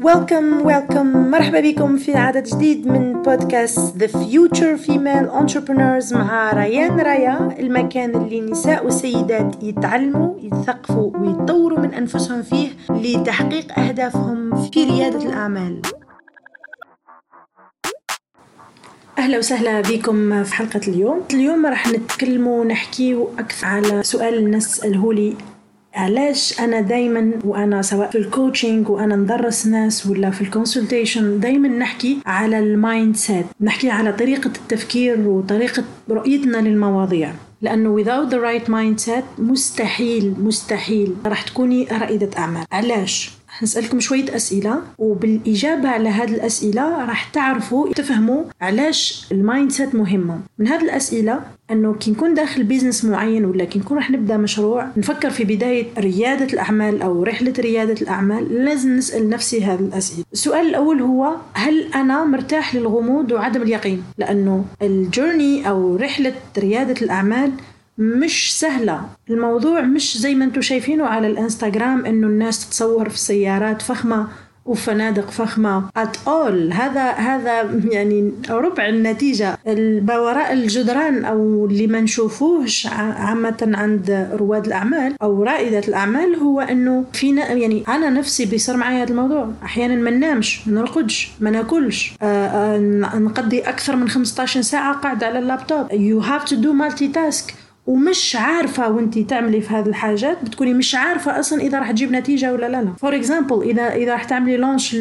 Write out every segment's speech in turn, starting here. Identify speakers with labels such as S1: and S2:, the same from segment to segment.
S1: Welcome, welcome. مرحبا بكم في عدد جديد من بودكاست The Future Female Entrepreneurs مع ريان رايا المكان اللي نساء وسيدات يتعلموا يتثقفوا ويطوروا من أنفسهم فيه لتحقيق أهدافهم في ريادة الأعمال أهلا وسهلا بكم في حلقة اليوم اليوم راح نتكلم ونحكي أكثر على سؤال الناس سأله لي علاش أنا دايما وأنا سواء في ال coaching وأنا ندرس ناس ولا في ال consultation دايما نحكي على ال mindset نحكي على طريقة التفكير وطريقة رؤيتنا للمواضيع. لأنه without the right mindset مستحيل مستحيل راح تكوني رائدة أعمال. علاش؟ هنسألكم شوية أسئلة وبالإجابة على هذه الأسئلة راح تعرفوا تفهموا علاش ال mindset مهمة. من هذه الأسئلة أنه كي نكون داخل business معين ولا كي نكون راح نبدأ مشروع نفكر في بداية ريادة الأعمال أو رحلة ريادة الأعمال لازم نسأل نفسي هذه الأسئلة. السؤال الأول هو هل أنا مرتاح للغموض وعدم اليقين؟ لأنه ال journey أو رحلة ريادة الأعمال مش سهلة. الموضوع مش زي ما أنتم شايفينه على الانستغرام انه الناس تتصور في سيارات فخمة وفنادق فخمة. At all. هذا هذا يعني ربع النتيجة. ما وراء الجدران أو اللي ما نشوفوهش عامة عند رواد الأعمال أو رائدة الأعمال هو أنه فينا يعني أنا نفسي بيصير معي هذا الموضوع. أحيانا ما ننامش ما نرقدش ما ناكلش. آآ آآ نقضي أكثر من 15 ساعة قاعدة على ال laptop. You have to do multitask. ومش عارفة وانتي تعملي في هذه الحاجات بتكوني مش عارفة أصلا إذا راح تجيب نتيجة ولا لا لا. for example إذا إذا راح تعملي launch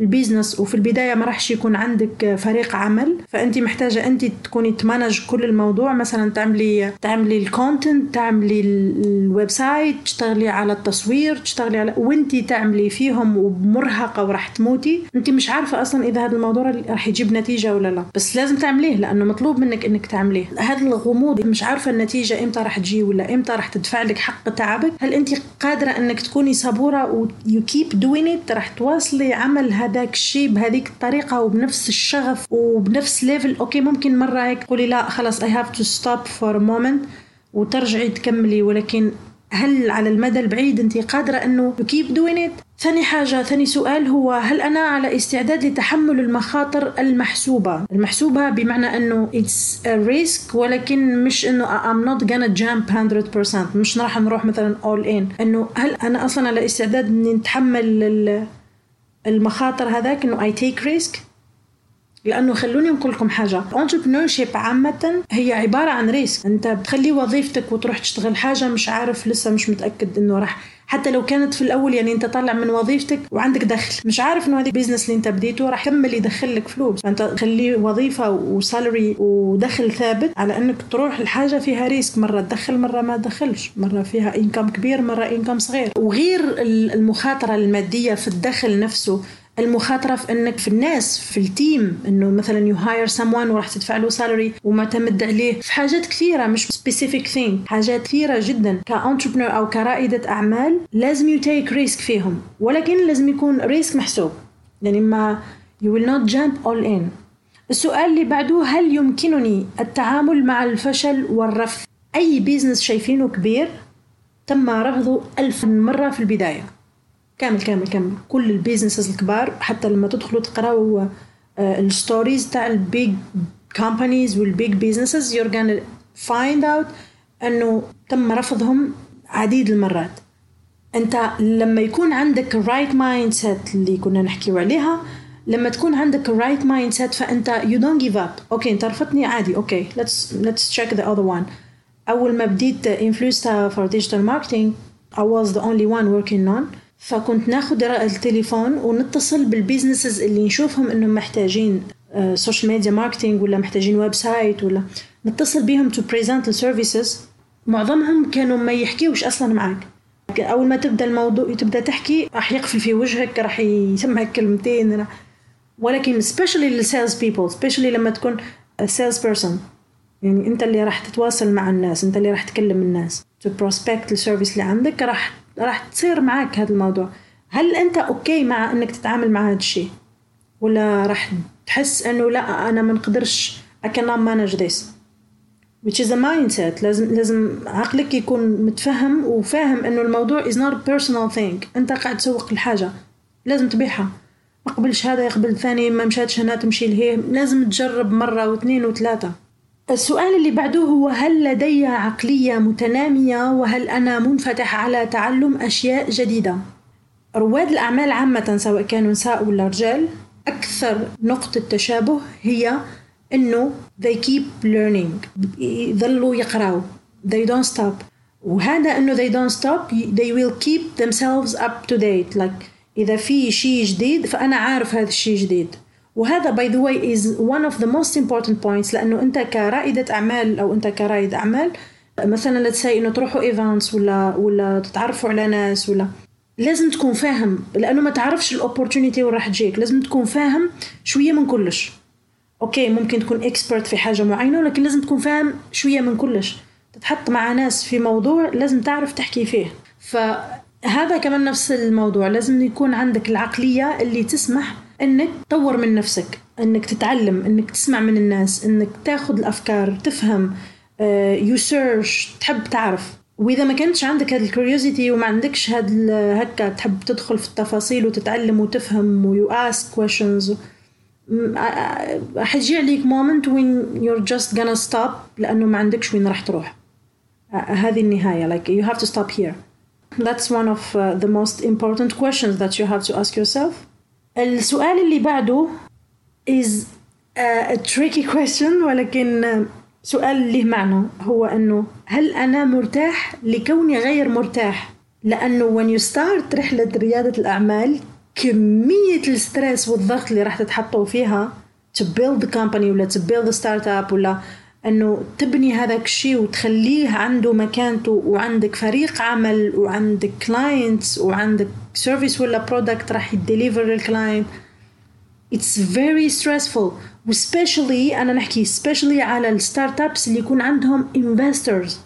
S1: ال business وفي البداية ما راحش يكون عندك فريق عمل فأنت محتاجة أنت تكوني ت manage كل الموضوع. مثلا تعملي تعملي ال content تعملي ال website تشتغلي على التصوير تشتغلي على وأنت تعملي فيهم ومرهقة وراح تموتي. أنت مش عارفة أصلا إذا هذا الموضوع راح يجيب نتيجة ولا لا. بس لازم تعمليه لأنه مطلوب منك إنك تعمليه. هذا الغموض مش عارفة النتيجة إمتى راح تجي ولا إمتى راح تدفع لك حق تعبك. هل أنت قادرة إنك تكوني صبورة و you keep doing it راح تواصلي عمل هذا هذاك الشيء بهذيك الطريقة وبنفس الشغف وبنفس level okay ممكن مرة هيك تقولي لا خلاص I have to stop for moment وترجعي تكملي. ولكن هل على المدى البعيد أنت قادرة إنه doing it ثاني حاجة ثاني سؤال هو هل أنا على استعداد لتحمل المخاطر المحسوبة؟ المحسوبة بمعنى it's a risk ولكن مش أنه I'm not gonna jump 100% مش راح نروح مثلا all in. أنه هل أنا أصلا على استعداد أني نتحمل المخاطر هذاك إنه I take risk لأنه خلوني نقول لكم حاجة. Entrepreneurship عامه هي عبارة عن risk أنت بتخلي وظيفتك وتروح تشتغل حاجة مش عارف لسه مش متأكد إنه راح. حتى لو كانت في الأول يعني أنت طالع من وظيفتك وعندك دخل. مش عارف إنه هذا ال business اللي أنت بديته راح يكمل يدخل لك فلوس. فأنت خليه وظيفة و salary ودخل ثابت على إنك تروح الحاجة فيها risk مرة تدخل مرة ما تدخلش. مرة فيها income كبير مرة income صغير. وغير المخاطرة المادية في الدخل نفسه المخاطرة في إنك في الناس في ال team إنه مثلا يو هاير سم وراح تدفع له salary ومعتمد عليه في حاجات كثيرة مش specific thing حاجات كثيرة جدا. ك entrepreneur أو كرائدة أعمال لازم you take risk فيهم ولكن لازم يكون risk محسوب. يعني ما you will not jump all in السؤال اللي بعده هل يمكنني التعامل مع الفشل والرفض؟ أي business شايفينه كبير تم رفضه ألف مرة في البداية. كامل كامل كامل. كل ال businesses الكبار حتى لما تدخلوا تقراوا ال stories تاع ال big companies وال big businesses you're gonna find out انه تم رفضهم عديد المرات. انت لما يكون عندك ال right mindset اللي كنا نحكيو عليها لما تكون عندك ال right mindset فانت you don't give up. okay انت رفضتني عادي. okay let's let's check the other one. أول ما بديت انفلوستا for digital marketing I was the only one working on. فكنت ناخد التليفون ونتصل بال businesses اللي نشوفهم إنهم محتاجين social media marketing ولا محتاجين website ولا نتصل بيهم to present ال services معظمهم كانوا ما يحكيوش أصلا معاك أول ما تبدأ الموضوع تبدأ تحكي راح يقفل في وجهك راح يسمعك كلمتين ولكن specially لل sales people specially لما تكون sales person يعني أنت اللي راح تتواصل مع الناس أنت اللي راح تكلم الناس. to prospect ال service اللي عندك راح راح تصير معك هذا الموضوع. هل أنت أوكي مع إنك تتعامل مع هذا الشيء؟ ولا راح تحس إنه لا أنا ما نقدرش I cannot manage this. Which is a mindset. لازم لازم عقلك يكون متفهم وفاهم إنه الموضوع is not a personal thing. أنت قاعد تسوق الحاجة. لازم تبيعها. ما قبلش هذا يقبل الثاني ما مشاتش هنا تمشي لهيه لازم تجرب مرة واثنين وثلاثة. السؤال اللي بعده هو هل لدي عقلية متنامية وهل أنا منفتح على تعلم أشياء جديدة؟ رواد الأعمال عامة سواء كانوا نساء ولا رجال أكثر نقطة تشابه هي إنه they keep learning. يظلوا يقرأوا. They don't stop. وهذا إنه they don't stop they will keep themselves up to date. Like إذا في شيء جديد فأنا عارف هذا الشيء جديد. وهذا by the way is one of the most important points لأنه أنت كرائدة أعمال أو أنت كرائد أعمال مثلا let's say إنه تروحوا events ولا ولا تتعرفوا على ناس ولا لازم تكون فاهم لأنه ما تعرفش ال opportunity وين راح تجيك لازم تكون فاهم شوية من كلش. أوكي ممكن تكون expert في حاجة معينة ولكن لازم تكون فاهم شوية من كلش. تتحط مع ناس في موضوع لازم تعرف تحكي فيه. فهذا كمان نفس الموضوع لازم يكون عندك العقلية اللي تسمح إنك تطور من نفسك إنك تتعلم إنك تسمع من الناس إنك تاخذ الأفكار تفهم you uh, search تحب تعرف. وإذا ما كانتش عندك هذا ال curiosity وما عندكش هذا هكا تحب تدخل في التفاصيل وتتعلم وتفهم و you ask questions حيجي عليك moment وين you're just gonna stop لأنه ما عندكش وين راح تروح. هذه النهاية. Like you have to stop here. That's one of uh, the most important questions that you have to ask yourself. السؤال اللي بعده is a tricky question ولكن سؤال له معنى. هو أنه هل أنا مرتاح لكوني غير مرتاح؟ لأنه when you start رحلة ريادة الأعمال كمية ال stress والضغط اللي راح تتحطوا فيها to build the company ولا to build a startup ولا أنه تبني هذاك الشيء وتخليه عنده مكانته وعندك فريق عمل وعندك clients وعندك service ولا product راح ي deliver لل client it's very stressful. و specially أنا نحكي specially على ال startups اللي يكون عندهم investors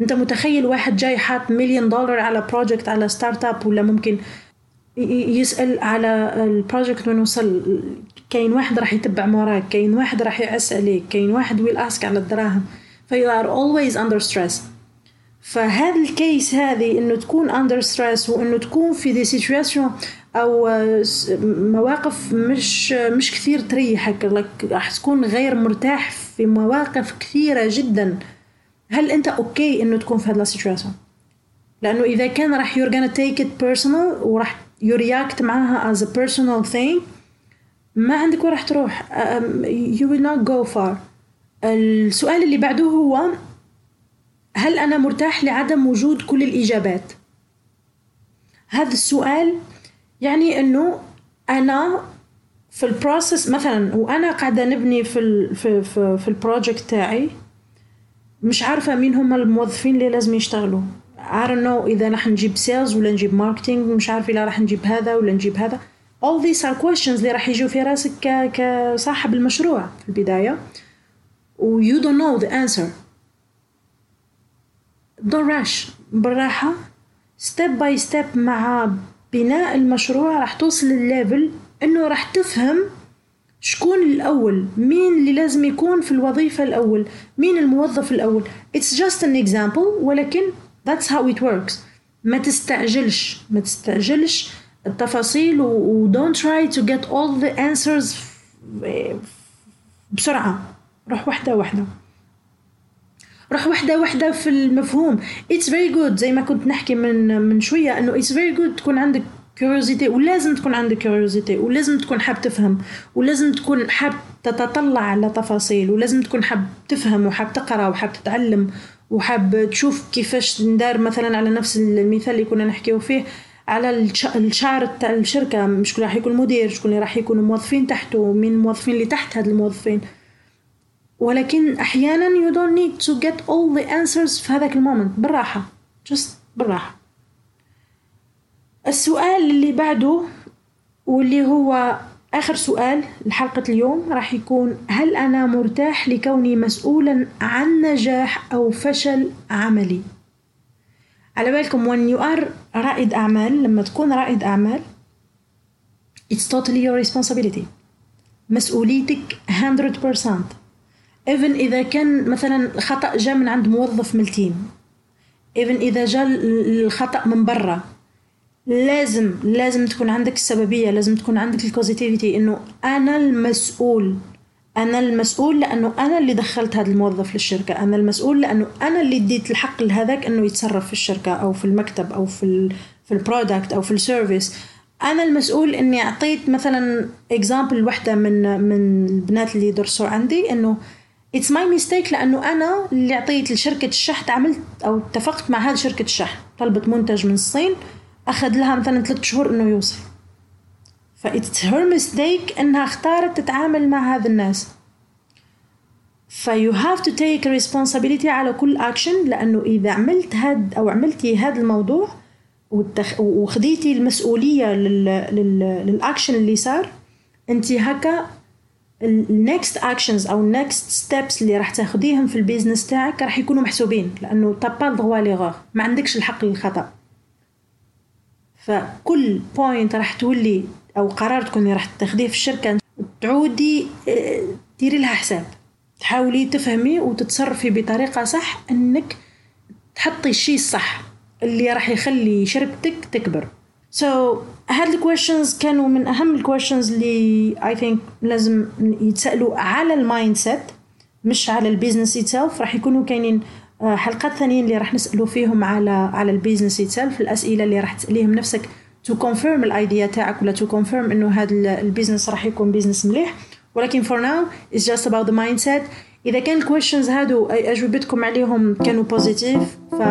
S1: أنت متخيل واحد جاي حاط مليون دولار على project على startup ولا ممكن يسأل على ال project وين وصل كاين واحد راح يتبع موراك كاين واحد راح يعس عليك كاين واحد will ask على الدراهم. ف you are always under stress فهذا ال case هذه إنه تكون under stress وإنه تكون في des situations أو مواقف مش مش كثير تريحك لك راح تكون غير مرتاح في مواقف كثيرة جدا. هل أنت أوكي إنه تكون في هذا ال situation لأنه إذا كان راح you're gonna take it personal وراح يو react معاها as a personal thing ما عندك وين راح تروح. you will not go far. السؤال اللي بعده هو هل أنا مرتاح لعدم وجود كل الإجابات؟ هذا السؤال يعني أنه أنا في ال process مثلا وأنا قاعدة نبني في ال في في, في ال project تاعي مش عارفة مين هم الموظفين اللي لازم يشتغلوا. I don't know إذا راح نجيب sales ولا نجيب marketing مش عارفة إذا راح نجيب هذا ولا نجيب هذا. All these are questions اللي راح يجوا في راسك ك... كصاحب المشروع في البداية. و you don't know the answer. Don't rush. بالراحة. Step by step مع بناء المشروع راح توصل للليفل إنه راح تفهم شكون الأول. مين اللي لازم يكون في الوظيفة الأول. مين الموظف الأول. It's just an example ولكن that's how it works. ما تستعجلش. ما تستعجلش التفاصيل و don't try to get all the answers بسرعة. روح واحدة واحدة روح واحدة واحدة في المفهوم. It's very good. زي ما كنت نحكي من من شوية إنه it's very good تكون عندك curiosity ولازم تكون عندك curiosity ولازم تكون حاب تفهم ولازم تكون حاب تتطلع على تفاصيل ولازم تكون حاب تفهم وحاب تقرأ وحاب تتعلم وحاب تشوف كيفاش ندار مثلا على نفس المثال اللي كنا نحكيو فيه. على الشعر تاع الشركة شكون راح يكون مدير شكون اللي راح يكونوا موظفين تحته مين الموظفين اللي تحت هاد الموظفين. ولكن أحيانا you don't need to get all the answers في هذاك المومنت بالراحة just بالراحة. السؤال اللي بعده واللي هو آخر سؤال لحلقة اليوم راح يكون هل أنا مرتاح لكوني مسؤولا عن نجاح أو فشل عملي؟ على بالكم when you are رائد أعمال لما تكون رائد أعمال it's totally your responsibility. مسؤوليتك 100% even إذا كان مثلا خطأ جاء من عند موظف من ال team. Even إذا جاء الخطأ من برا. لازم لازم تكون عندك السببية لازم تكون عندك ال causativity إنه أنا المسؤول. أنا المسؤول لأنه أنا اللي دخلت هذا الموظف للشركة. أنا المسؤول لأنه أنا اللي اديت الحق لهذاك أنه يتصرف في الشركة أو في المكتب أو في ال في ال product أو في ال service أنا المسؤول إني أعطيت مثلا example واحدة من من البنات اللي درسوا عندي إنه it's my mistake لأنه أنا اللي أعطيت لشركة الشحن عملت أو اتفقت مع هذه شركة الشحن طلبت منتج من الصين أخذ لها مثلا ثلاث شهور إنه يوصل. ف it's her mistake أنها اختارت تتعامل مع هذا الناس. ف you have to take responsibility على كل اكشن لأنه إذا عملت هاد أو عملتي هذا الموضوع وتخ... وخديتي المسؤولية لل... لل... للاكشن اللي صار أنت هكا ال next actions أو ال next steps اللي راح تاخديهم في ال business تاعك راح يكونوا محسوبين لأنه t'as pas droit à l'erreur ما عندكش الحق للخطأ. فكل point راح تولي أو قرار تكوني راح تاخديه في الشركة تعودي آه، ديري لها حساب. تحاولي تفهمي وتتصرفي بطريقة صح إنك تحطي الشيء الصح اللي راح يخلي شركتك تكبر. So هاد ال questions كانوا من أهم ال questions اللي I think لازم يتسألوا على ال mindset مش على ال business itself راح يكونوا كاينين آه، حلقات ثانيين اللي راح نسألوا فيهم على على ال business itself الأسئلة اللي راح تسأليهم نفسك. to confirm ال idea تاعك ولا to confirm إنه هذا ال business راح يكون business مليح ولكن for now it's just about the mindset إذا كان ال questions هادو اجوبتكم عليهم كانوا positive ف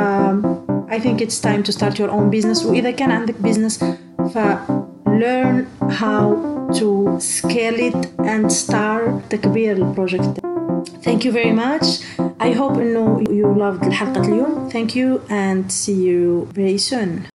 S1: I think it's time to start your own business وإذا كان عندك business ف learn how to scale it and start تكبير ال project Thank you very much. I hope إنه you loved الحلقة اليوم. Thank you and see you very soon.